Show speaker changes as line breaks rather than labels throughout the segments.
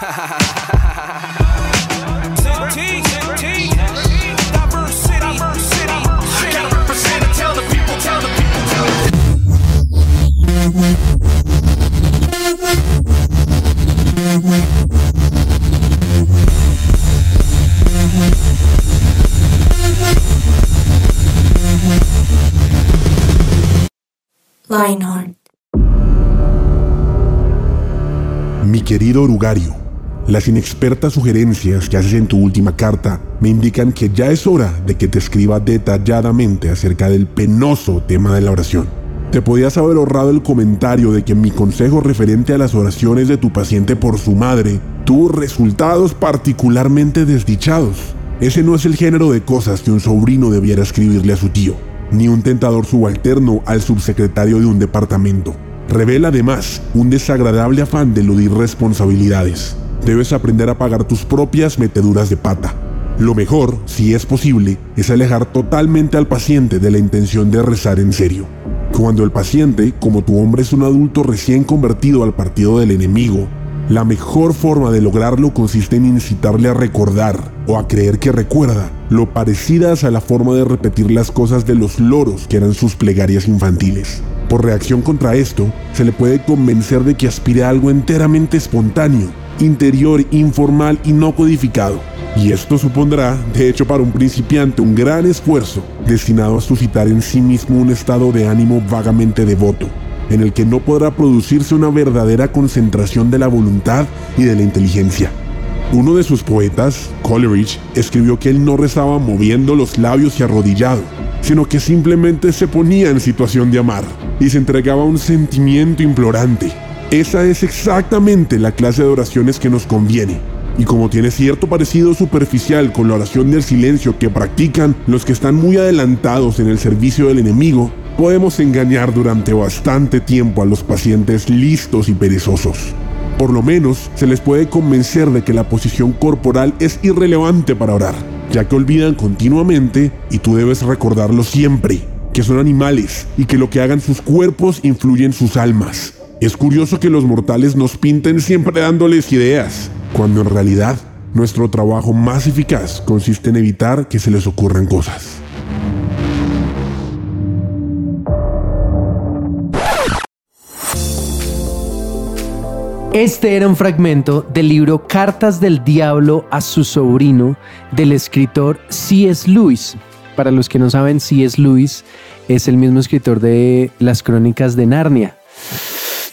Ha
ha ha ha ha ha querido Orugario, las inexpertas sugerencias que haces en tu última carta me indican que ya es hora de que te escriba detalladamente acerca del penoso tema de la oración. Te podías haber ahorrado el comentario de que mi consejo referente a las oraciones de tu paciente por su madre tuvo resultados particularmente desdichados. Ese no es el género de cosas que un sobrino debiera escribirle a su tío, ni un tentador subalterno al subsecretario de un departamento. Revela además un desagradable afán de eludir responsabilidades. Debes aprender a pagar tus propias meteduras de pata. Lo mejor, si es posible, es alejar totalmente al paciente de la intención de rezar en serio. Cuando el paciente, como tu hombre, es un adulto recién convertido al partido del enemigo, la mejor forma de lograrlo consiste en incitarle a recordar o a creer que recuerda lo parecidas a la forma de repetir las cosas de los loros que eran sus plegarias infantiles. Por reacción contra esto, se le puede convencer de que aspire a algo enteramente espontáneo, interior, informal y no codificado. Y esto supondrá, de hecho para un principiante, un gran esfuerzo destinado a suscitar en sí mismo un estado de ánimo vagamente devoto, en el que no podrá producirse una verdadera concentración de la voluntad y de la inteligencia. Uno de sus poetas, Coleridge, escribió que él no rezaba moviendo los labios y arrodillado, sino que simplemente se ponía en situación de amar y se entregaba a un sentimiento implorante. Esa es exactamente la clase de oraciones que nos conviene. Y como tiene cierto parecido superficial con la oración del silencio que practican los que están muy adelantados en el servicio del enemigo, podemos engañar durante bastante tiempo a los pacientes listos y perezosos. Por lo menos se les puede convencer de que la posición corporal es irrelevante para orar, ya que olvidan continuamente y tú debes recordarlo siempre, que son animales y que lo que hagan sus cuerpos influye en sus almas. Es curioso que los mortales nos pinten siempre dándoles ideas, cuando en realidad nuestro trabajo más eficaz consiste en evitar que se les ocurran cosas.
Este era un fragmento del libro Cartas del Diablo a su sobrino del escritor C.S. Lewis. Para los que no saben, C.S. Lewis es el mismo escritor de las crónicas de Narnia.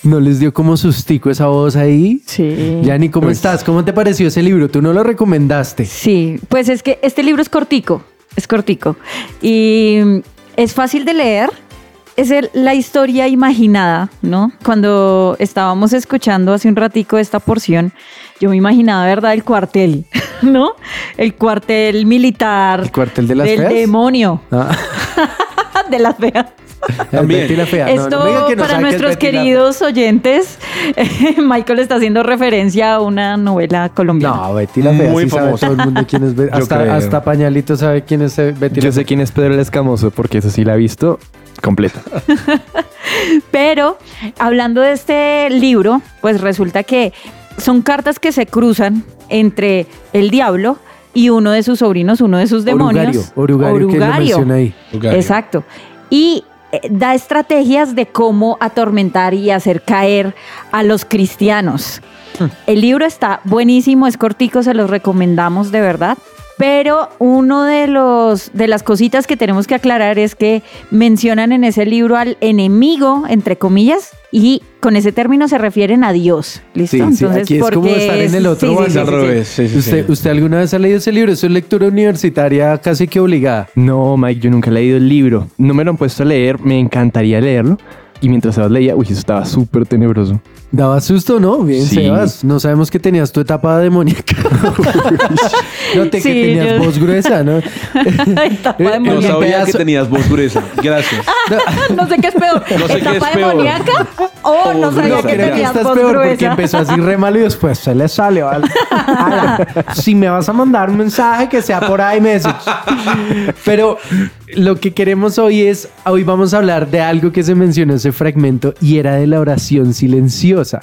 ¿No les dio como sustico esa voz ahí?
Sí.
Yani, ¿cómo estás? ¿Cómo te pareció ese libro? ¿Tú no lo recomendaste?
Sí, pues es que este libro es cortico, es cortico. Y es fácil de leer. Es el- la historia imaginada, ¿no? Cuando estábamos escuchando hace un ratico esta porción, yo me imaginaba, ¿verdad? El cuartel, ¿no? El cuartel militar.
¿El cuartel de las
del
feas?
demonio.
Ah,
de las feas.
También. La fea.
Esto
no me diga que no
para
sabe
nuestros queridos oyentes, Michael está haciendo referencia a una novela colombiana.
No, Betty la fea.
Muy
sí sabe
famosa.
todo el mundo quién es Betty. Hasta, hasta Pañalito sabe quién es Betty
Yo
la
sé
fea.
quién es Pedro el Escamoso porque eso sí la he visto completa.
Pero hablando de este libro, pues resulta que son cartas que se cruzan entre el diablo y uno de sus sobrinos, uno de sus demonios.
Orugario, Orugario, que lo menciona ahí.
Exacto. Y eh, da estrategias de cómo atormentar y hacer caer a los cristianos.
Hmm.
El libro está buenísimo, es cortico, se los recomendamos de verdad. Pero uno de los de las cositas que tenemos que aclarar es que mencionan en ese libro al enemigo, entre comillas, y con ese término se refieren a Dios. ¿Listo?
Sí, sí, aquí es como estar en el otro
sí, sí,
bando.
sí,
Al revés. Sí, sí,
¿Usted. ¿Usted alguna vez ha leído ese libro? Es una lectura universitaria casi que obligada.
No, Mike, yo nunca he leído el libro. No me lo han puesto a leer, me encantaría leerlo. Y mientras leía, uy, eso estaba súper tenebroso.
Daba susto, ¿no? Bien,
Sí.
Sebas. No sabemos que tenías tu etapa demoníaca. Noté
Sí,
que tenías
yo-
voz gruesa, ¿no?
Etapa
Eh,
No sabía que tenías voz gruesa. Gracias.
no sé qué es peor.
No sé
¿Etapa
es peor.
demoníaca? O no sabía
No,
que
creo que
tenías
estás
voz
peor
gruesa.
porque empezó así re mal y después se le salió. al- ala, si me vas a mandar un mensaje que sea por iMessage. Pero lo que queremos hoy es, hoy vamos a hablar de algo que se mencionó en ese fragmento y era de la oración silenciosa.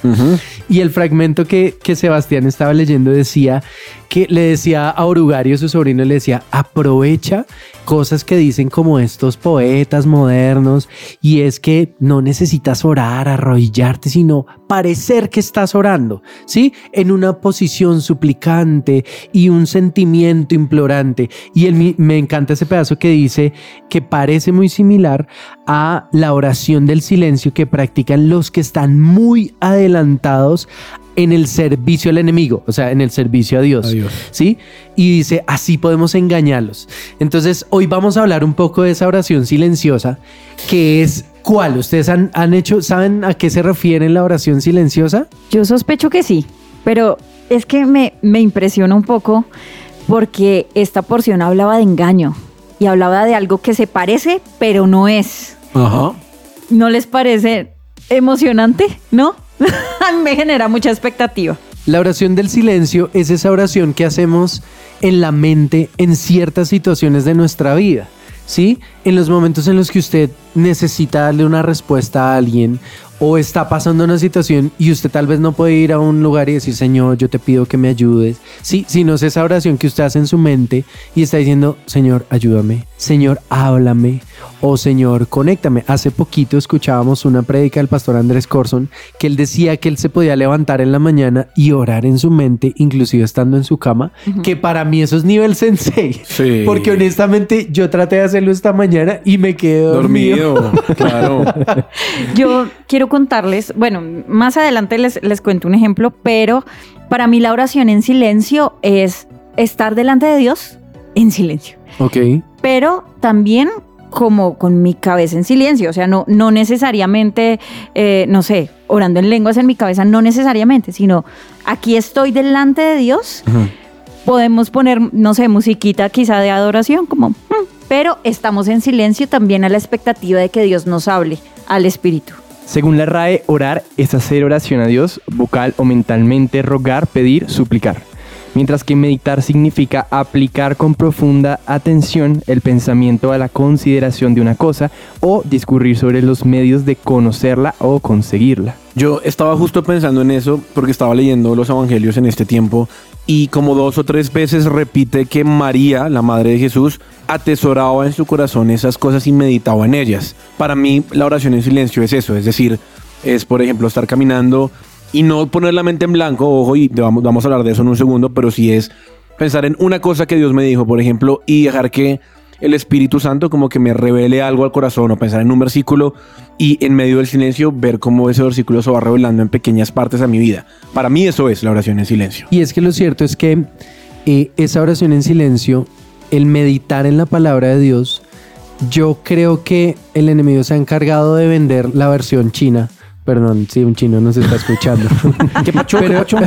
Y el fragmento que, que Sebastián estaba leyendo decía que le decía a Orugario, su sobrino, le decía, aprovecha cosas que dicen como estos poetas modernos y es que no necesitas orar, arrodillarte, sino parecer que estás orando, ¿sí? En una posición suplicante y un sentimiento implorante. Y él, me encanta ese pedazo que dice que parece muy similar a la oración del silencio que practican los que están muy adelantados en el servicio al enemigo, o sea, en el servicio a Dios, ¿sí? Y dice, así podemos engañarlos. Entonces, hoy vamos a hablar un poco de esa oración silenciosa, que es ¿cuál? ¿Ustedes han, han hecho, saben a qué se refiere la oración silenciosa?
Yo sospecho que sí, pero es que me, me impresiona un poco porque esta porción hablaba de engaño y hablaba de algo que se parece, pero no es.
Ajá.
¿No les parece emocionante? ¿No? me genera mucha expectativa.
La oración del silencio es esa oración que hacemos en la mente en ciertas situaciones de nuestra vida. ¿Sí? En los momentos en los que usted necesita darle una respuesta a alguien o está pasando una situación y usted tal vez no puede ir a un lugar y decir, Señor, yo te pido que me ayudes. Sí, sino es esa oración que usted hace en su mente y está diciendo, Señor, ayúdame, Señor, háblame, o Señor, conéctame. Hace poquito escuchábamos una prédica del pastor Andrés Corson que él decía que él se podía levantar en la mañana y orar en su mente, inclusive estando en su cama, que para mí eso es nivel sensei.
Sí.
Porque honestamente yo traté de hacerlo esta mañana y me quedé dormido.
Dormido, claro.
Yo quiero contarles, bueno, más adelante les, les cuento un ejemplo, pero para mí la oración en silencio es estar delante de Dios en silencio.
Ok.
pero también como con mi cabeza en silencio, o sea, no, no necesariamente, eh, no sé, orando en lenguas en mi cabeza, no necesariamente, sino aquí estoy delante de Dios, podemos poner, no sé, musiquita quizá de adoración, como, mm, pero estamos en silencio también a la expectativa de que Dios nos hable al Espíritu.
Según la RAE, orar es hacer oración a Dios, vocal o mentalmente, rogar, pedir, suplicar. Mientras que meditar significa aplicar con profunda atención el pensamiento a la consideración de una cosa o discurrir sobre los medios de conocerla o conseguirla.
Yo estaba justo pensando en eso porque estaba leyendo los evangelios en este tiempo y como dos o tres veces repite que María, la madre de Jesús, atesoraba en su corazón esas cosas y meditaba en ellas. Para mí la oración en silencio es eso, es decir, es por ejemplo estar caminando y no poner la mente en blanco, ojo, y vamos, a hablar de eso en un segundo, pero sí es pensar en una cosa que Dios me dijo, por ejemplo, y dejar que el Espíritu Santo como que me revele algo al corazón o pensar en un versículo y en medio del silencio ver cómo ese versículo se va revelando en pequeñas partes a mi vida. Para mí eso es la oración en silencio.
Y es que lo cierto es que eh, esa oración en silencio, el meditar en la palabra de Dios, yo creo que el enemigo se ha encargado de vender la versión china. Perdón, si un chino nos está escuchando.
¿Qué pacho? ¿Qué
pero,
pacho?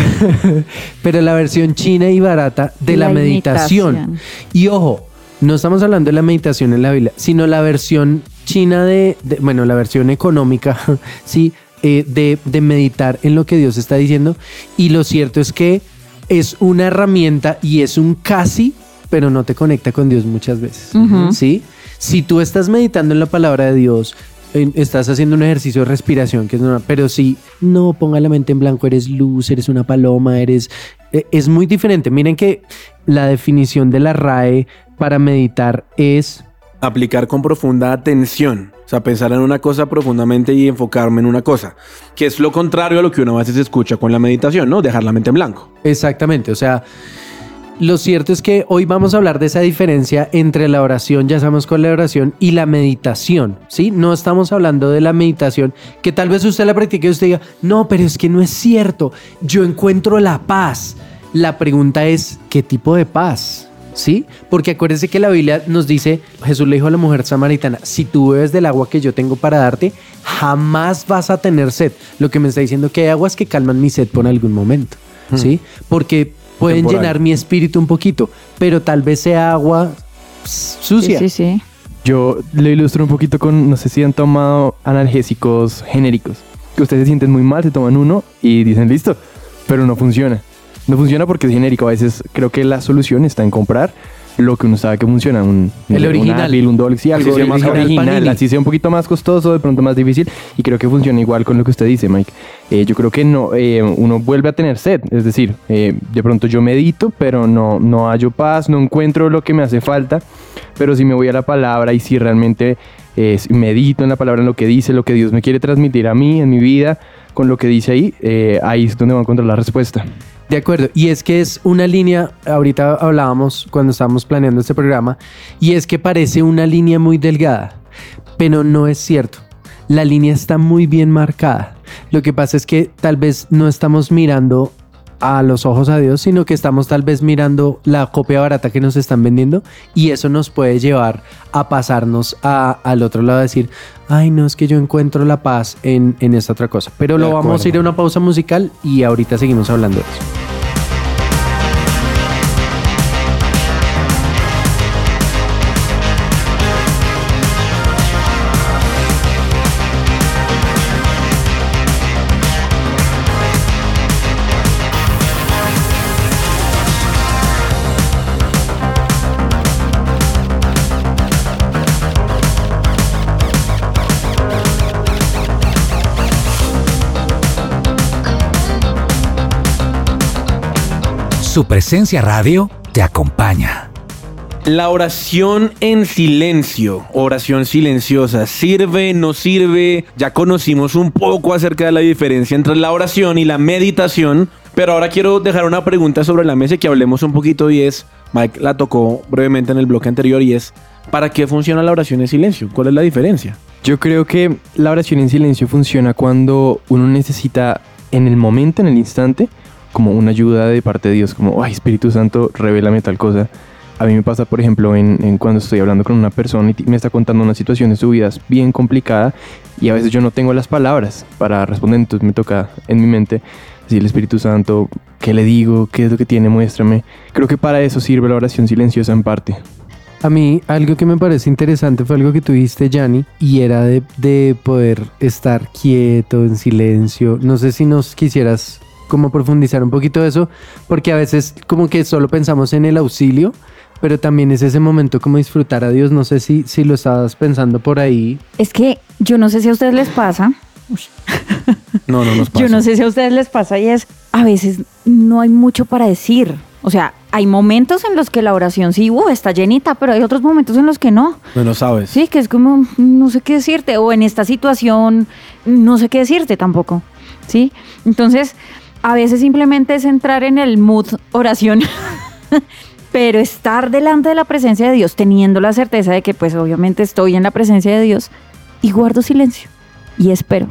pero la versión china y barata de la,
La
meditación.
imitación.
Y ojo, no estamos hablando de la meditación en la Biblia, sino la versión china de, de- bueno, la versión económica, sí, eh, de, de meditar en lo que Dios está diciendo. Y lo cierto es que es una herramienta y es un casi, pero no te conecta con Dios muchas veces. ¿Sí? Si tú estás meditando en la palabra de Dios, estás haciendo un ejercicio de respiración, que es normal, pero si no ponga la mente en blanco, eres luz, eres una paloma, eres... eh, Es muy diferente. Miren que la definición de la RAE para meditar es
aplicar con profunda atención. O sea, pensar en una cosa profundamente y enfocarme en una cosa. Que es lo contrario a lo que uno a veces escucha con la meditación, ¿no? Dejar la mente en blanco.
Exactamente, o sea, lo cierto es que hoy vamos a hablar de esa diferencia entre la oración, ya sabemos con la oración, y la meditación, ¿sí? No estamos hablando de la meditación, que tal vez usted la practique y usted diga, no, pero es que no es cierto, yo encuentro la paz. La pregunta es, ¿qué tipo de paz? ¿Sí? Porque acuérdense que la Biblia nos dice, Jesús le dijo a la mujer samaritana, si tú bebes del agua que yo tengo para darte, jamás vas a tener sed. Lo que me está diciendo que hay aguas que calman mi sed por algún momento, ¿sí? Porque pueden
Temporal.
llenar mi espíritu un poquito, pero tal vez sea agua sucia.
Sí, sí, sí.
Yo lo ilustro un poquito con, no sé si han tomado analgésicos genéricos, que ustedes se sienten muy mal, se toman uno y dicen listo, pero no funciona. No funciona porque es genérico. A veces creo que la solución está en comprar lo que uno sabe que funciona. Un,
El
un
original.
Advil, un Dolce, algo
sea más
original,
original,
así sea un poquito más costoso, de pronto más difícil. Y creo que funciona igual con lo que usted dice, Mike. Eh, yo creo que no, eh, uno vuelve a tener sed. Es decir, eh, de pronto yo medito, pero no, no hallo paz, no encuentro lo que me hace falta. Pero si me voy a la palabra y si realmente eh, medito en la palabra, en lo que dice, lo que Dios me quiere transmitir a mí, en mi vida, con lo que dice ahí, eh, ahí es donde voy a encontrar la respuesta.
De acuerdo, y es que es una línea, ahorita hablábamos cuando estábamos planeando este programa, y es que parece una línea muy delgada, pero no es cierto. La línea está muy bien marcada. Lo que pasa es que tal vez no estamos mirando a los ojos a Dios, sino que estamos tal vez mirando la copia barata que nos están vendiendo y eso nos puede llevar a pasarnos a- al otro lado, a decir, ay no, es que yo encuentro la paz en, en esta otra cosa. Pero lo vamos a ir a una pausa musical y ahorita seguimos hablando de eso.
Su presencia radio te acompaña.
La oración en silencio, oración silenciosa, ¿sirve, no sirve? Ya conocimos un poco acerca de la diferencia entre la oración y la meditación, pero ahora quiero dejar una pregunta sobre la mesa y que hablemos un poquito y es, Mike la tocó brevemente en el bloque anterior y es, ¿para qué funciona la oración en silencio? ¿Cuál es la diferencia?
Yo creo que la oración en silencio funciona cuando uno necesita en el momento, en el instante, como una ayuda de parte de Dios, como, ay Espíritu Santo, revélame tal cosa. A mí me pasa, por ejemplo, en, cuando estoy hablando con una persona y me está contando una situación de su vida bien complicada y a veces yo no tengo las palabras para responder, entonces me toca en mi mente decir el Espíritu Santo, ¿qué le digo? ¿Qué es lo que tiene? Muéstrame. Creo que para eso sirve la oración silenciosa en parte.
A mí algo que me parece interesante fue algo que tú dijiste, Yanni, y era de poder estar quieto, en silencio. No sé si nos quisieras como profundizar un poquito de eso, porque a veces como que solo pensamos en el auxilio, pero también es ese momento como disfrutar a Dios. No sé si, si lo estabas pensando por ahí.
Es que yo no sé si a ustedes les pasa,
No, no nos pasa.
yo no sé si a ustedes les pasa y es, a veces no hay mucho para decir. O sea, hay momentos en los que la oración sí, uh, está llenita, pero hay otros momentos en los que no.
No lo sabes.
Sí, que es como, no sé qué decirte, o en esta situación, no sé qué decirte tampoco, ¿sí? Entonces, a veces simplemente es entrar en el mood oración, pero estar delante de la presencia de Dios, teniendo la certeza de que pues obviamente estoy en la presencia de Dios y guardo silencio y espero.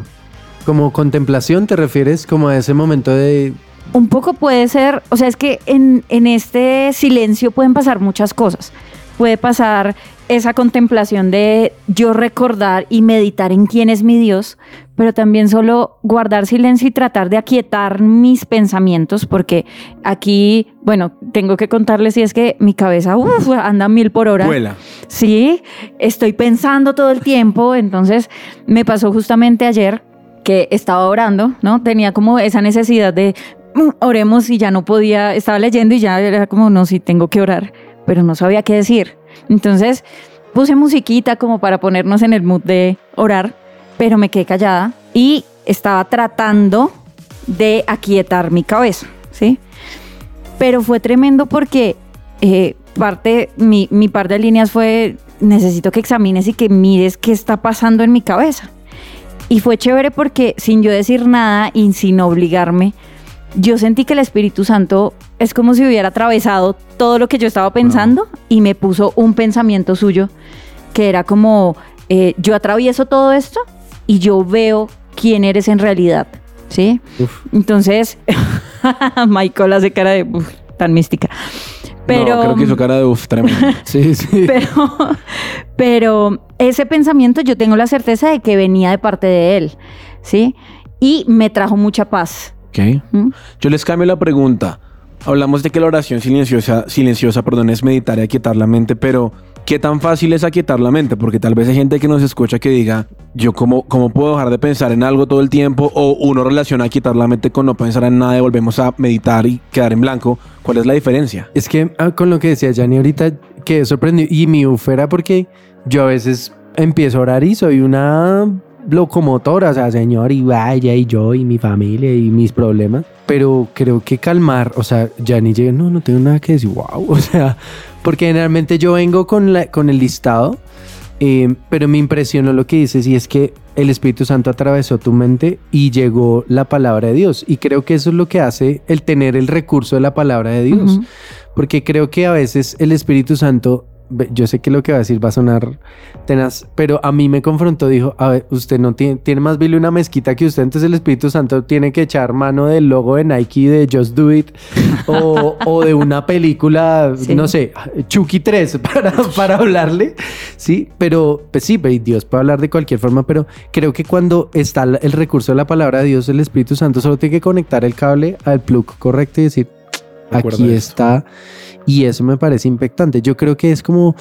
Como contemplación, ¿te refieres como a ese momento de...
Un poco puede ser, o sea, es que en, en este silencio pueden pasar muchas cosas. Puede pasar esa contemplación de yo recordar y meditar en quién es mi Dios, pero también solo guardar silencio y tratar de aquietar mis pensamientos, porque aquí, bueno, tengo que contarles si es que mi cabeza uf, anda mil por hora.
Vuela.
Sí, estoy pensando todo el tiempo, entonces me pasó justamente ayer que estaba orando, ¿no? Tenía como esa necesidad de "Mm, oremos y ya no podía, estaba leyendo y ya era como, no, sí, tengo que orar, pero no sabía qué decir. Entonces puse musiquita como para ponernos en el mood de orar, pero me quedé callada y estaba tratando de aquietar mi cabeza, ¿sí? Pero fue tremendo porque eh, parte, mi, mi par de líneas fue, necesito que examines y que mires qué está pasando en mi cabeza. Y fue chévere porque sin yo decir nada y sin obligarme, yo sentí que el Espíritu Santo es como si hubiera atravesado todo lo que yo estaba pensando y me puso un pensamiento suyo que era como, eh, yo atravieso todo esto y yo veo quién eres en realidad, ¿sí? Entonces, Michael hace cara de "Uf, tan mística. Pero,
No, creo que hizo cara de uff, tremendo.
Sí, sí.
pero, pero ese pensamiento yo tengo la certeza de que venía de parte de él, ¿sí? Y me trajo mucha paz.
Ok.
¿Mm?
Yo les cambio la pregunta. Hablamos de que la oración silenciosa, silenciosa, perdón, es meditar y aquietar la mente, pero ¿qué tan fácil es aquietar la mente? Porque tal vez hay gente que nos escucha que diga, yo cómo, cómo puedo dejar de pensar en algo todo el tiempo o uno relaciona aquietar la mente con no pensar en nada y volvemos a meditar y quedar en blanco. ¿Cuál es la diferencia?
Es que ah, con lo que decía Yanni ahorita, quedé sorprendido. Y mi uf era porque yo a veces empiezo a orar y soy una locomotora, o sea, señor, y vaya, y yo, y mi familia, y mis problemas. Pero creo que calmar, o sea, ya ni llegué, no, no tengo nada que decir, wow, o sea, porque generalmente yo vengo con, la, con el listado, eh, pero me impresionó lo que dices, y es que el Espíritu Santo atravesó tu mente y llegó la palabra de Dios. Y creo que eso es lo que hace el tener el recurso de la palabra de Dios. Porque creo que a veces el Espíritu Santo, yo sé que lo que va a decir va a sonar tenaz, pero a mí me confrontó, dijo, a ver, usted no tiene, tiene más Billy una mezquita que usted, entonces el Espíritu Santo tiene que echar mano del logo de Nike de Just Do It o, o de una película,
Sí.
no sé, Chucky 3 para, para hablarle, ¿sí? Pero, pues sí, Dios puede hablar de cualquier forma, pero creo que cuando está el recurso de la palabra de Dios, el Espíritu Santo solo tiene que conectar el cable al plug correcto y decir, aquí está. Y eso me parece impactante. Yo creo que es como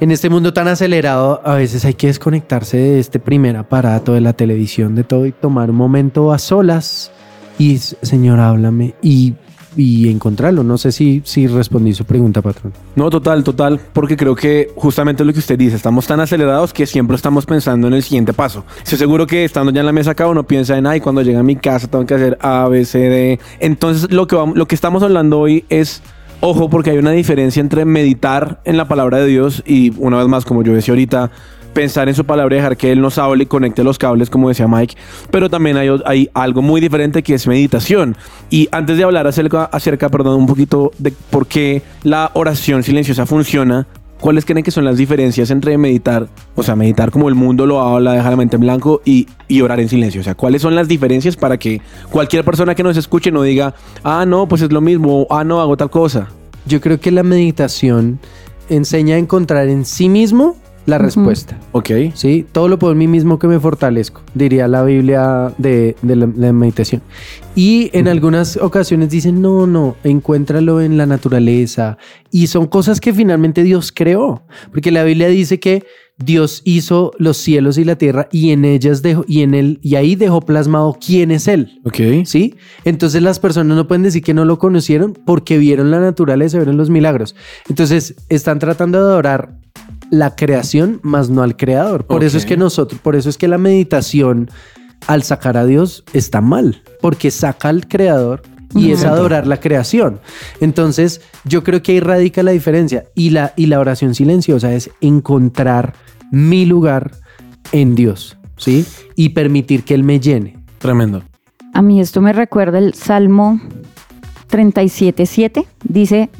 en este mundo tan acelerado, a veces hay que desconectarse de este primer aparato, de la televisión, de todo y tomar un momento a solas y, Señor, háblame y, y encontrarlo. No sé si, si respondí su pregunta, patrón.
No, total, total, porque creo que justamente lo que usted dice, estamos tan acelerados que siempre estamos pensando en el siguiente paso. Estoy seguro que estando ya en la mesa acá uno piensa en, ay, cuando llegue a mi casa tengo que hacer A, B, C, D. Entonces lo que, lo que estamos hablando hoy es, ojo, porque hay una diferencia entre meditar en la palabra de Dios y una vez más, como yo decía ahorita, pensar en su palabra y dejar que Él nos hable y conecte los cables, como decía Mike. Pero también hay, algo muy diferente que es meditación. Y antes de hablar acerca, acerca, perdón, un poquito de por qué la oración silenciosa funciona, ¿cuáles creen que son las diferencias entre meditar, o sea, meditar como el mundo lo habla, dejar la mente en blanco y, y orar en silencio? O sea, ¿cuáles son las diferencias para que cualquier persona que nos escuche no diga, ah, no, pues es lo mismo, ah, no, hago tal cosa?
Yo creo que la meditación enseña a encontrar en sí mismo la respuesta.
Ok.
Sí, todo lo puedo en mí mismo que me fortalezco, diría la Biblia de, de la, de meditación. Y en algunas ocasiones dicen, no, no, encuéntralo en la naturaleza. Y son cosas que finalmente Dios creó, porque la Biblia dice que Dios hizo los cielos y la tierra y en ellas dejó, y en él, y ahí dejó plasmado quién es Él.
Ok.
¿Sí? Entonces las personas no pueden decir que no lo conocieron porque vieron la naturaleza, vieron los milagros. Entonces están tratando de adorar la creación, más no al creador. Por eso es que nosotros, por eso es que la meditación al sacar a Dios está mal, porque saca al creador y es adorar la creación. Entonces, yo creo que ahí radica la diferencia. Y la, y la oración silenciosa es encontrar mi lugar en Dios, ¿sí? Y permitir que Él me llene.
Tremendo.
A mí esto me recuerda el Salmo 37.7. Dice,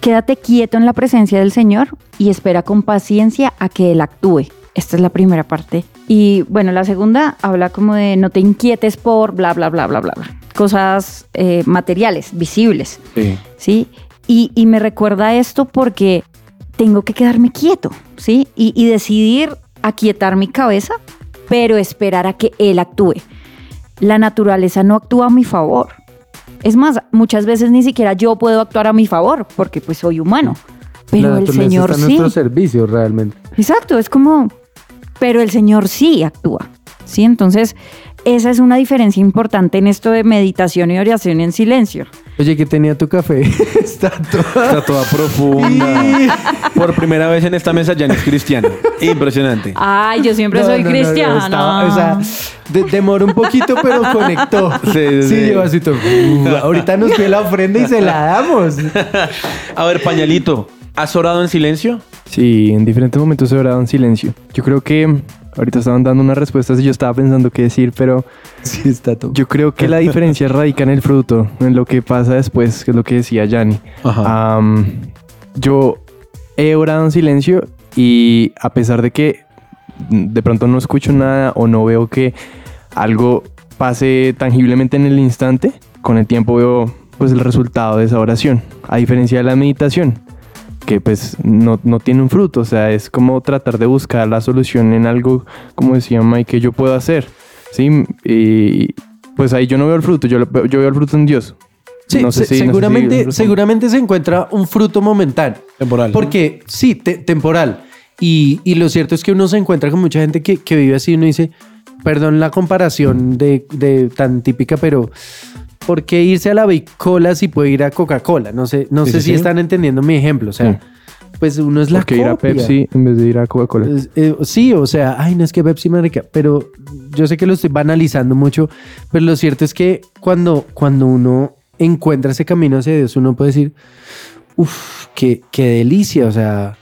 quédate quieto en la presencia del Señor y espera con paciencia a que Él actúe. Esta es la primera parte. Y bueno, la segunda habla como de no te inquietes por bla, bla, bla, bla, bla. bla. Cosas eh, materiales, visibles.
Sí.
¿sí? Y, y me recuerda esto porque tengo que quedarme quieto, ¿sí? Y, y decidir aquietar mi cabeza, pero esperar a que él actúe. La naturaleza no actúa a mi favor. Es más, muchas veces ni siquiera yo puedo actuar a mi favor, porque pues soy humano. Pero el Señor
está
sí.
nuestro servicio realmente.
Exacto, es como, pero el Señor sí actúa, ¿sí? Entonces, esa es una diferencia importante en esto de meditación y oración en silencio.
Oye, que tenía tu café. Está toda...
Está toda profunda. Por primera vez en esta mesa, Jan es cristiano. Impresionante.
Ay, yo siempre
No,
soy
no,
cristiana.
estaba- o sea, de- demoró un poquito, pero conectó.
Sí, sí, sí.
así todo. "Uh, ahorita nos pide la ofrenda y se la damos.
A ver, pañalito, ¿has orado en silencio?
Sí, en diferentes momentos he orado en silencio. Yo creo que ahorita estaban dando unas respuestas y yo estaba pensando qué decir, pero
Sí, está todo.
yo creo que la diferencia radica en el fruto, en lo que pasa después, que es lo que decía Yanni. Am, yo he orado en silencio y a pesar de que de pronto no escucho nada o no veo que algo pase tangiblemente en el instante, con el tiempo veo pues el resultado de esa oración. A diferencia de la meditación, que pues no, no tiene un fruto, o sea, es como tratar de buscar la solución en algo, como decía Mike, que yo puedo hacer, ¿sí? Y pues ahí yo no veo el fruto, yo, lo- yo veo el fruto en Dios.
Sí,
No sé
se-
si- no sé si
seguramente, seguramente se encuentra un fruto momentáneo.
Temporal.
Porque sí, te- temporal. Y, y lo cierto es que uno se encuentra con mucha gente que, que vive así y uno dice, perdón la comparación de, de tan típica, pero ¿por qué irse a la Cola si puede ir a Coca-Cola? No sé, no
Sí,
sé
sí,
si
sí.
están entendiendo mi ejemplo. O sea, pues uno es la
Porque ir a. Pepsi en vez de ir a Coca-Cola.
Eh, sí, o sea, ay, no es que Pepsi marica, pero yo sé que lo estoy banalizando mucho, pero lo cierto es que cuando, cuando uno encuentra ese camino hacia Dios, uno puede decir, uff, qué, qué delicia, o sea,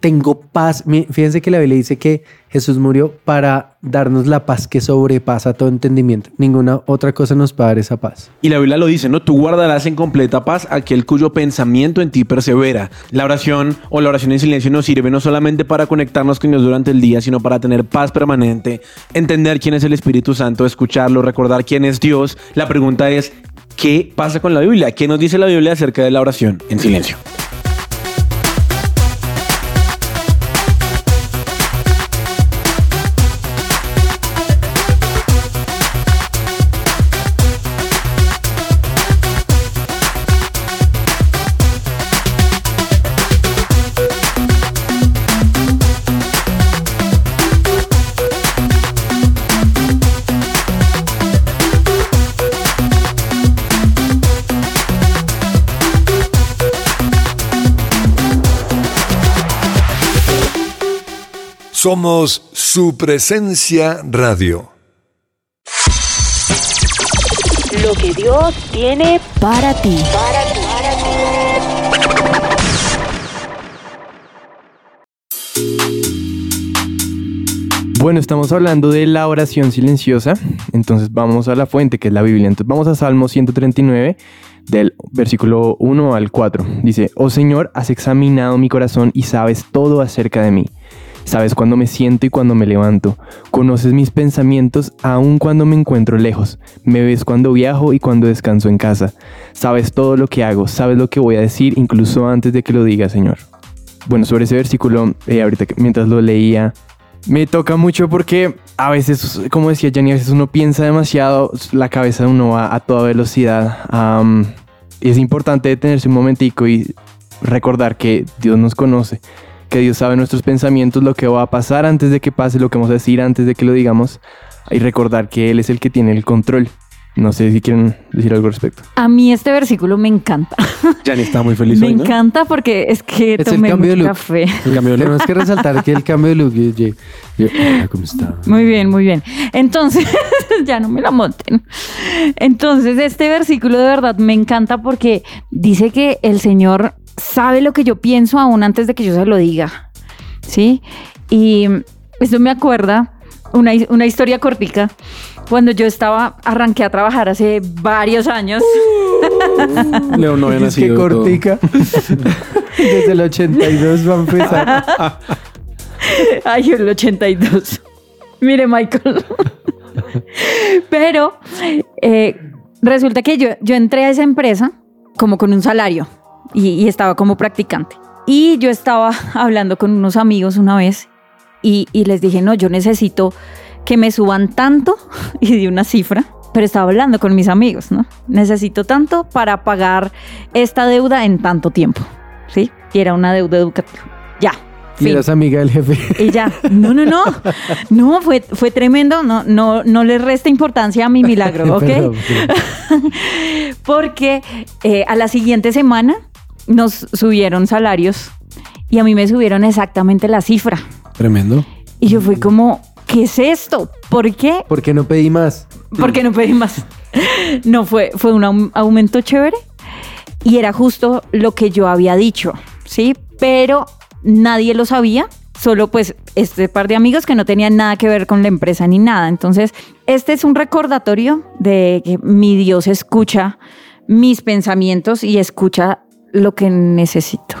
tengo paz. Fíjense que la Biblia dice que Jesús murió para darnos la paz que sobrepasa todo entendimiento. Ninguna otra cosa nos puede dar esa paz.
Y la Biblia lo dice, ¿no? Tú guardarás en completa paz aquel cuyo pensamiento en ti persevera. La oración o la oración en silencio nos sirve no solamente para conectarnos con Dios durante el día, sino para tener paz permanente, entender quién es el Espíritu Santo, escucharlo, recordar quién es Dios. La pregunta es, ¿qué pasa con la Biblia? ¿Qué nos dice la Biblia acerca de la oración en silencio?
Somos su presencia radio.
Lo que Dios tiene para ti.
Bueno, estamos hablando de la oración silenciosa, entonces vamos a la fuente que es la Biblia. Entonces vamos a Salmo 139 del versículo 1 al 4. Dice, Oh Señor, has examinado mi corazón y sabes todo acerca de mí. Sabes cuándo me siento y cuándo me levanto. Conoces mis pensamientos aun cuando me encuentro lejos. Me ves cuando viajo y cuando descanso en casa. Sabes todo lo que hago, sabes lo que voy a decir incluso antes de que lo diga, Señor. Bueno, sobre ese versículo, eh, ahorita mientras lo leía, me toca mucho porque a veces, como decía Jenny, a veces uno piensa demasiado, la cabeza de uno va a toda velocidad. y es importante detenerse un momentico y recordar que Dios nos conoce, que Dios sabe nuestros pensamientos, lo que va a pasar antes de que pase, lo que vamos a decir antes de que lo digamos, y recordar que Él es el que tiene el control. No sé si quieren decir algo al respecto.
A mí este versículo me encanta.
Jani está muy feliz
me
hoy, ¿no?
encanta porque es que
Es el
tomé
cambio de look.
café.
El cambio de look.
Tenemos que resaltar que el cambio de look. y- y- y- hola, ¿Cómo está?
Muy bien, muy bien. Entonces, ya no me la monten. Entonces, este versículo de verdad me encanta porque dice que el Señor sabe lo que yo pienso aún antes de que yo se lo diga. ¿Sí? Y esto me acuerda una, una historia cortica. Cuando yo estaba, arranqué a trabajar hace varios años.
León no había
Es que
nacido.
cortica. Desde el 82 va a empezar.
Ay, el 82. Mire, Michael. Pero eh, resulta que yo, yo entré a esa empresa como con un salario y, y estaba como practicante. Y yo estaba hablando con unos amigos una vez y, y les dije, no, yo necesito que me suban tanto y di una cifra. Pero estaba hablando con mis amigos, ¿no? Necesito tanto para pagar esta deuda en tanto tiempo, ¿sí? Y era una deuda educativa. Ya.
Y
fin.
eras amiga del jefe.
Y ya, no, no, no, no, fue, fue tremendo, no, no, no le resta importancia a mi milagro, ¿ok?
Perdón.
Porque eh, a la siguiente semana nos subieron salarios y a mí me subieron exactamente la cifra.
Tremendo.
Y yo fui como, ¿qué es esto? ¿Por qué?
¿Por qué no pedí más?
¿Por qué no pedí más? No, fue, fue un aum- aumento chévere y era justo lo que yo había dicho, ¿sí? Pero nadie lo sabía, solo pues este par de amigos que no tenían nada que ver con la empresa ni nada. Entonces, este es un recordatorio de que mi Dios escucha mis pensamientos y escucha lo que necesito.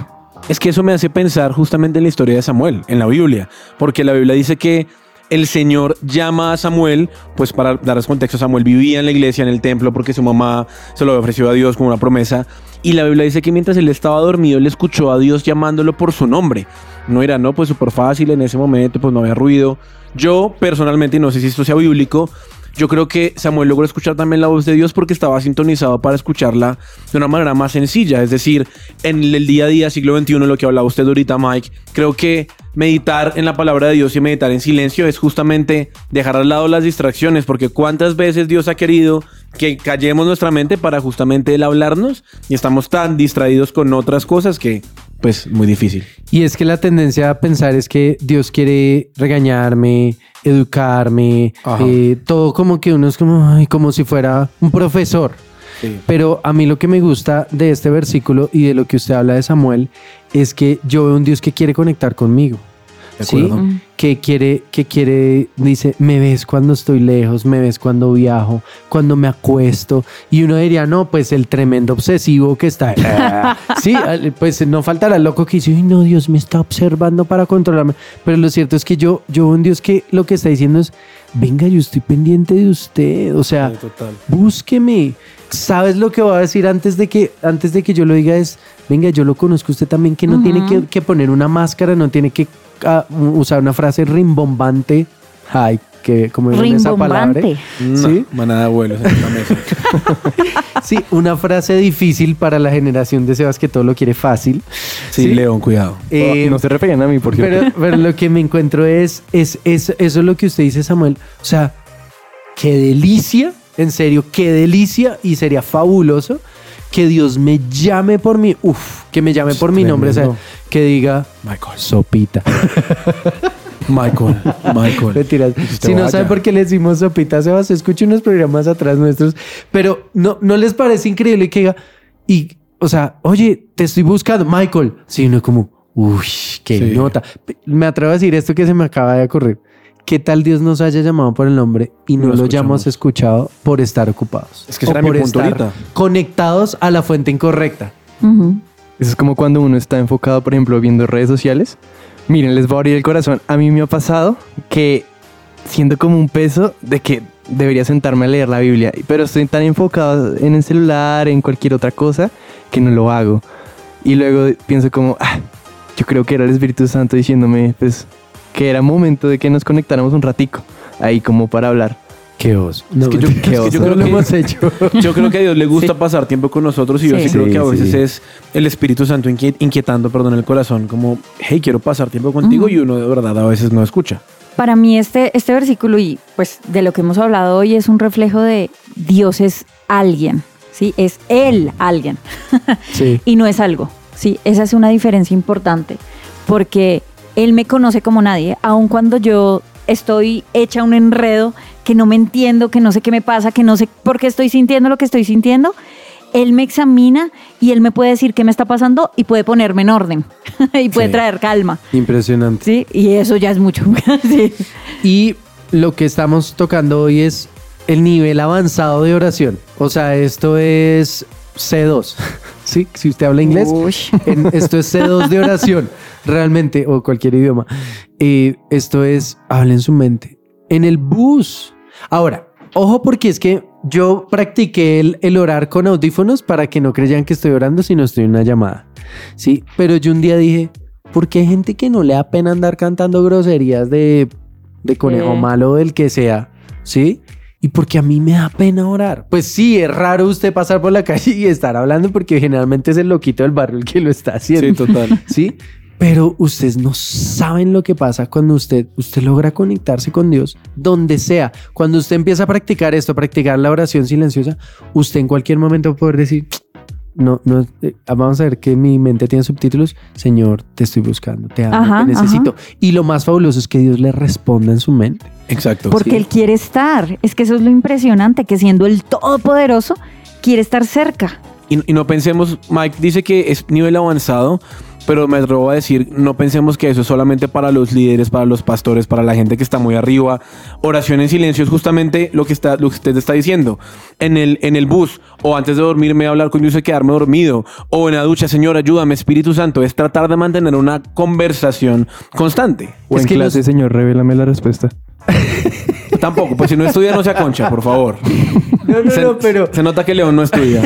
Es que eso me hace pensar justamente en la historia de Samuel, en la Biblia, porque la Biblia dice que el Señor llama a Samuel, pues para darles contexto, Samuel vivía en la iglesia, en el templo, porque su mamá se lo había ofrecido a Dios como una promesa, y la Biblia dice que mientras él estaba dormido, él escuchó a Dios llamándolo por su nombre. No era, no, pues súper fácil en ese momento, pues no había ruido. Yo personalmente, y no sé si esto sea bíblico, yo creo que Samuel logró escuchar también la voz de Dios porque estaba sintonizado para escucharla de una manera más sencilla. Es decir, en el día a día, siglo XXI, lo que hablaba usted ahorita, Mike, creo que meditar en la palabra de Dios y meditar en silencio es justamente dejar al lado las distracciones, porque cuántas veces Dios ha querido que callemos nuestra mente para justamente Él hablarnos y estamos tan distraídos con otras cosas que pues muy difícil.
Y es que la tendencia a pensar es que Dios quiere regañarme, educarme, eh, todo como que uno es como, ay, como si fuera un profesor.
Sí.
Pero a mí lo que me gusta de este versículo y de lo que usted habla de Samuel es que yo veo un Dios que quiere conectar conmigo.
De
¿sí?
acuerdo.
Que quiere, que quiere, dice, me ves cuando estoy lejos, me ves cuando viajo, cuando me acuesto. Y uno diría, no, pues el tremendo obsesivo que está. sí, pues no faltará el loco que dice, "Ay, no, Dios me está observando para controlarme. Pero lo cierto es que yo, yo un Dios que lo que está diciendo es, venga, yo estoy pendiente de usted. O sea,
Sí, total.
búsqueme. ¿Sabes lo que va a decir antes de que, antes de que yo lo diga? Es, venga, yo lo conozco usted también, que no tiene que, que poner una máscara, no tiene que ah, usar una frase rimbombante. Ay, que como digo esa palabra.
Rimbombante.
Sí,
manada de abuelos en esta mesa.
sí, una frase difícil para la generación de Sebas que todo lo quiere fácil.
Sí, León, cuidado.
Eh,
no se referían a mí, por cierto.
pero, pero lo que me encuentro es, es, es eso es lo que usted dice, Samuel. O sea, qué delicia, en serio, qué delicia y sería fabuloso que Dios me llame por mi, uf, que me llame por mi nombre, o sea. Que diga
Michael.
sopita.
Michael. Michael.
Mentiras. Si no
vaya.
saben por qué le decimos sopita, Sebas, escuche unos programas atrás nuestros, pero no, no les parece increíble que diga, y, o sea, oye, te estoy buscando, Michael. Sí, no como, uy, qué
Sí.
nota. Me atrevo a decir esto que se me acaba de ocurrir. ¿Qué tal Dios nos haya llamado por el nombre y no,
No
lo hayamos escuchado por estar ocupados?
Es que era mi punto ahorita.
conectados a la fuente incorrecta.
Ujú.
Eso es como cuando uno está enfocado, por ejemplo, viendo redes sociales. Miren, les voy a abrir el corazón. A mí me ha pasado que siento como un peso de que debería sentarme a leer la Biblia, pero estoy tan enfocado en el celular, en cualquier otra cosa, que no lo hago. Y luego pienso como, ah, yo creo que era el Espíritu Santo diciéndome, pues, que era momento de que nos conectáramos un ratico, ahí como para hablar.
Qué oso. No,
que yo-
qué
es que yo creo
No lo
que-
hemos hecho.
Yo creo que a Dios le gusta pasar tiempo con nosotros y yo sí,
Sí.
creo que a
Sí,
veces
sí.
es el Espíritu Santo inquiet- inquietando, perdón, el corazón, como, hey, quiero pasar tiempo contigo y uno de verdad a veces no escucha.
Para mí este, este versículo y pues de lo que hemos hablado hoy es un reflejo de Dios es alguien, ¿sí? Es Él alguien
Sí.
y no es algo, ¿sí? Esa es una diferencia importante porque Él me conoce como nadie, aun cuando yo estoy hecha un enredo, que no me entiendo, que no sé qué me pasa, que no sé por qué estoy sintiendo lo que estoy sintiendo. Él me examina y él me puede decir qué me está pasando y puede ponerme en orden y puede
Sí.
traer calma.
Impresionante.
Sí, y eso ya es mucho. Sí.
Y lo que estamos tocando hoy es el nivel avanzado de oración. O sea, esto es C2. ¿Sí? Si usted habla inglés, en- esto es C2 de oración, realmente, o cualquier idioma. Eh, esto es, habla en su mente. En el bus. Ahora, ojo porque es que yo practiqué el, el orar con audífonos para que no creyan que estoy orando, sino estoy en una llamada. Sí, pero yo un día dije, ¿por qué hay gente que no le da pena andar cantando groserías de, de conejo
Sí.
malo, del que sea? ¿Sí? Y porque a mí me da pena orar. Pues sí, es raro usted pasar por la calle y estar hablando porque generalmente es el loquito del barrio el que lo está haciendo.
total.
¿sí? Pero ustedes no saben lo que pasa cuando usted, usted logra conectarse con Dios, donde sea. Cuando usted empieza a practicar esto, a practicar la oración silenciosa, usted en cualquier momento va a poder decir, no, no, eh, vamos a ver que mi mente tiene subtítulos, Señor, te estoy buscando, te amo,
Ajá,
te necesito. Y lo más fabuloso es que Dios le responda en su mente.
Exacto.
Porque
Sí.
Él quiere estar. Es que eso es lo impresionante, que siendo el Todopoderoso, quiere estar cerca.
Y, y no pensemos, Mike dice que es nivel avanzado, pero me atrevo a decir, no pensemos que eso es solamente para los líderes, para los pastores, para la gente que está muy arriba. Oración en silencio es justamente lo que, está, lo que usted está diciendo. En el, en el bus, o antes de dormirme hablar con Dios y quedarme dormido, o en la ducha, Señor, ayúdame, Espíritu Santo, es tratar de mantener una conversación constante.
O
Es
en
que
clase,
los-
señor, revélame la respuesta.
Tampoco, pues si no estudia, no se aconcha, por favor.
No, no,
se,
no, pero...
se nota que León no estudia.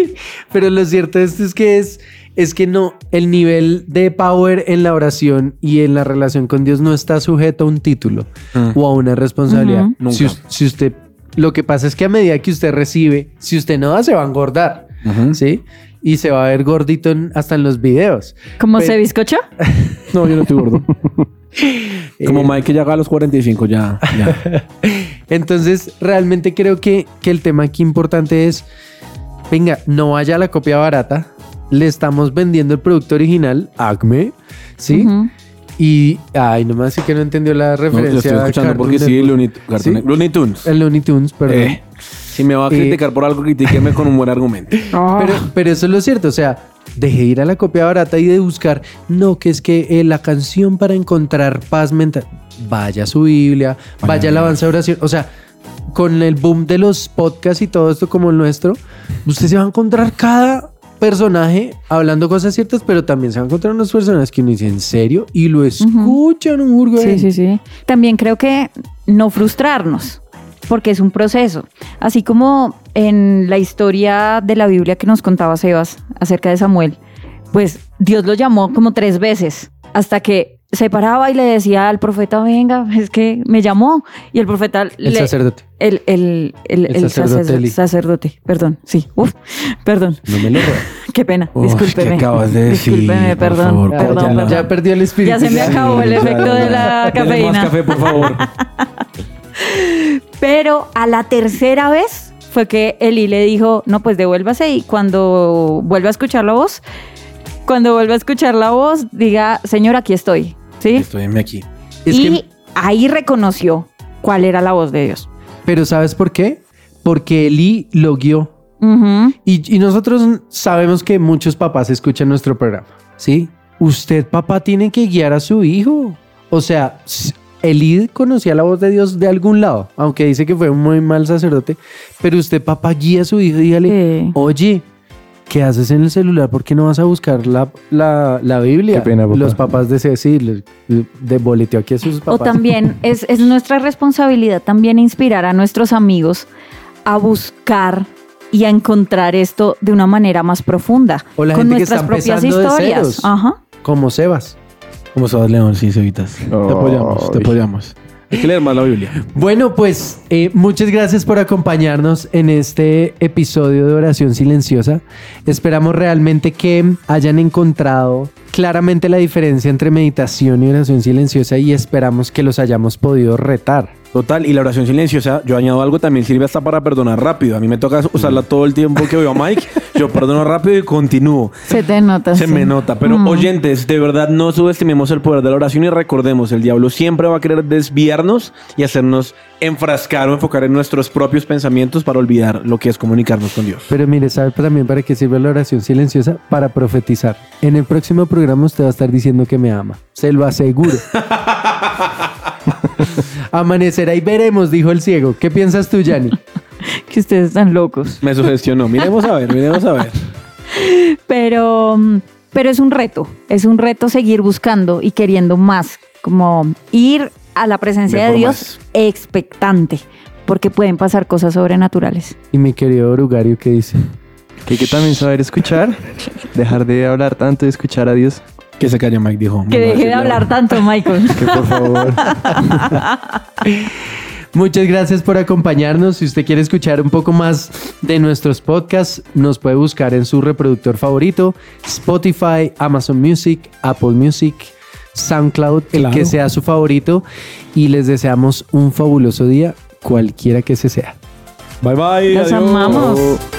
Pero lo cierto es, es que es, es que no, el nivel de power en la oración y en la relación con Dios no está sujeto a un título
Mm.
o a una responsabilidad.
Nunca.
Si, us- si usted, lo que pasa es que a medida que usted recibe, si usted no da, se va a engordar. ¿sí? Y se va a ver gordito en- hasta en los videos.
¿Cómo se bizcocho?
No, yo no estoy gordo. Como
Eh,
Mike que ya haga los 45, ya. ya.
Entonces, realmente creo que, que el tema aquí importante es, venga, no vaya a la copia barata, le estamos vendiendo el producto original, Acme, ¿sí? Y, ay, nomás sí que no entendió la
No,
referencia.
lo estoy escuchando porque sí. Looney. Looney Tunes.
El Looney Tunes, perdón.
Eh, si me va a
Eh,
criticar por algo, critíqueme con un buen argumento.
Pero, pero eso es lo cierto, o sea, dejé de ir a la copia barata y de buscar, no, que es que eh, la canción para encontrar paz mental, vaya a su Biblia, vaya la alabanza de oración, o sea, con el boom de los podcasts y todo esto como el nuestro, usted se va a encontrar cada personaje hablando cosas ciertas, pero también se va a encontrar unas personas que uno dice en serio y lo escuchan un burgo.
Sí, sí, sí. También creo que no frustrarnos, porque es un proceso. Así como en la historia de la Biblia que nos contaba Sebas acerca de Samuel, pues Dios lo llamó como tres veces hasta que se paraba y le decía al profeta, venga, es que me llamó. Y el profeta...
El
le-
sacerdote.
El, el, el,
El
el
sacerdote
sacerdote, perdón, sí, uf, perdón,
No me lo
qué pena,
Uf,
discúlpeme.
¿qué acabas de decir?
Discúlpeme, perdón,
favor,
Ya,
perdón,
ya-
perdón.
ya perdió el espíritu.
Ya se me acabó el efecto de la cafeína.
más café, por favor.
Pero a la tercera vez fue que Eli le dijo, no, pues devuélvase y cuando vuelva a escuchar la voz, cuando vuelva a escuchar la voz, diga, Señor, aquí estoy. ¿Sí?
Estoy aquí.
Es
y
que-
ahí reconoció cuál era la voz de Dios.
Pero ¿sabes por qué? Porque Eli lo guió.
Ujú.
Y, y nosotros sabemos que muchos papás escuchan nuestro programa, ¿sí? Usted, papá, tiene que guiar a su hijo. O sea, Elí conocía la voz de Dios de algún lado, aunque dice que fue un muy mal sacerdote, pero usted, papá, guía a su hijo y dígale,
Sí.
oye, ¿qué haces en el celular? ¿Por qué no vas a buscar la, la, la Biblia?
Qué pena, papá.
Los papás de le- de boleteo aquí a sus
O
papás.
también es, es nuestra responsabilidad también inspirar a nuestros amigos a buscar y a encontrar esto de una manera más profunda.
O la
con
gente que
nuestras
está
propias historias.
ceros.
Ajá.
Como Sebas.
¿Cómo estás, León? Sí, Cevitas. Te apoyamos, te apoyamos. Hay que leer más la Biblia.
Bueno, pues eh, muchas gracias por acompañarnos en este episodio de Oración Silenciosa. Esperamos realmente que hayan encontrado claramente la diferencia entre meditación y oración silenciosa y esperamos que los hayamos podido retar.
Total, y la oración silenciosa, yo añado algo, también sirve hasta para perdonar rápido. A mí me toca usarla todo el tiempo que veo a Mike. Yo perdono rápido y continúo.
Se te nota.
Se
sí.
me nota, pero
Mm.
oyentes, de verdad no subestimemos el poder de la oración y recordemos, el diablo siempre va a querer desviarnos y hacernos enfrascar o enfocar en nuestros propios pensamientos para olvidar lo que es comunicarnos con Dios.
Pero mire, ¿sabe también para qué sirve la oración silenciosa? Para profetizar. En el próximo programa usted va a estar diciendo que me ama. Se lo aseguro. Amanecerá y veremos, dijo el ciego. ¿Qué piensas tú, Yanni?
Que ustedes están locos.
Me sugestionó. Miremos a ver, miremos a ver.
Pero, mm, pero es un reto. Es un reto seguir buscando y queriendo más. Como ir a la presencia de Dios expectante. Porque pueden pasar cosas sobrenaturales.
Y mi querido Orugario, ¿qué dice?
Que hay que también saber escuchar, dejar de hablar tanto y escuchar a Dios.
Que se calle Mike, dijo.
Que deje de hablar tanto, Michael.
Que por favor.
Muchas gracias por acompañarnos. Si usted quiere escuchar un poco más de nuestros podcasts, nos puede buscar en su reproductor favorito, Spotify, Amazon Music, Apple Music, SoundCloud, el que sea su favorito. Y les deseamos un fabuloso día, cualquiera que se sea.
Bye bye.
Los
adiós.
amamos.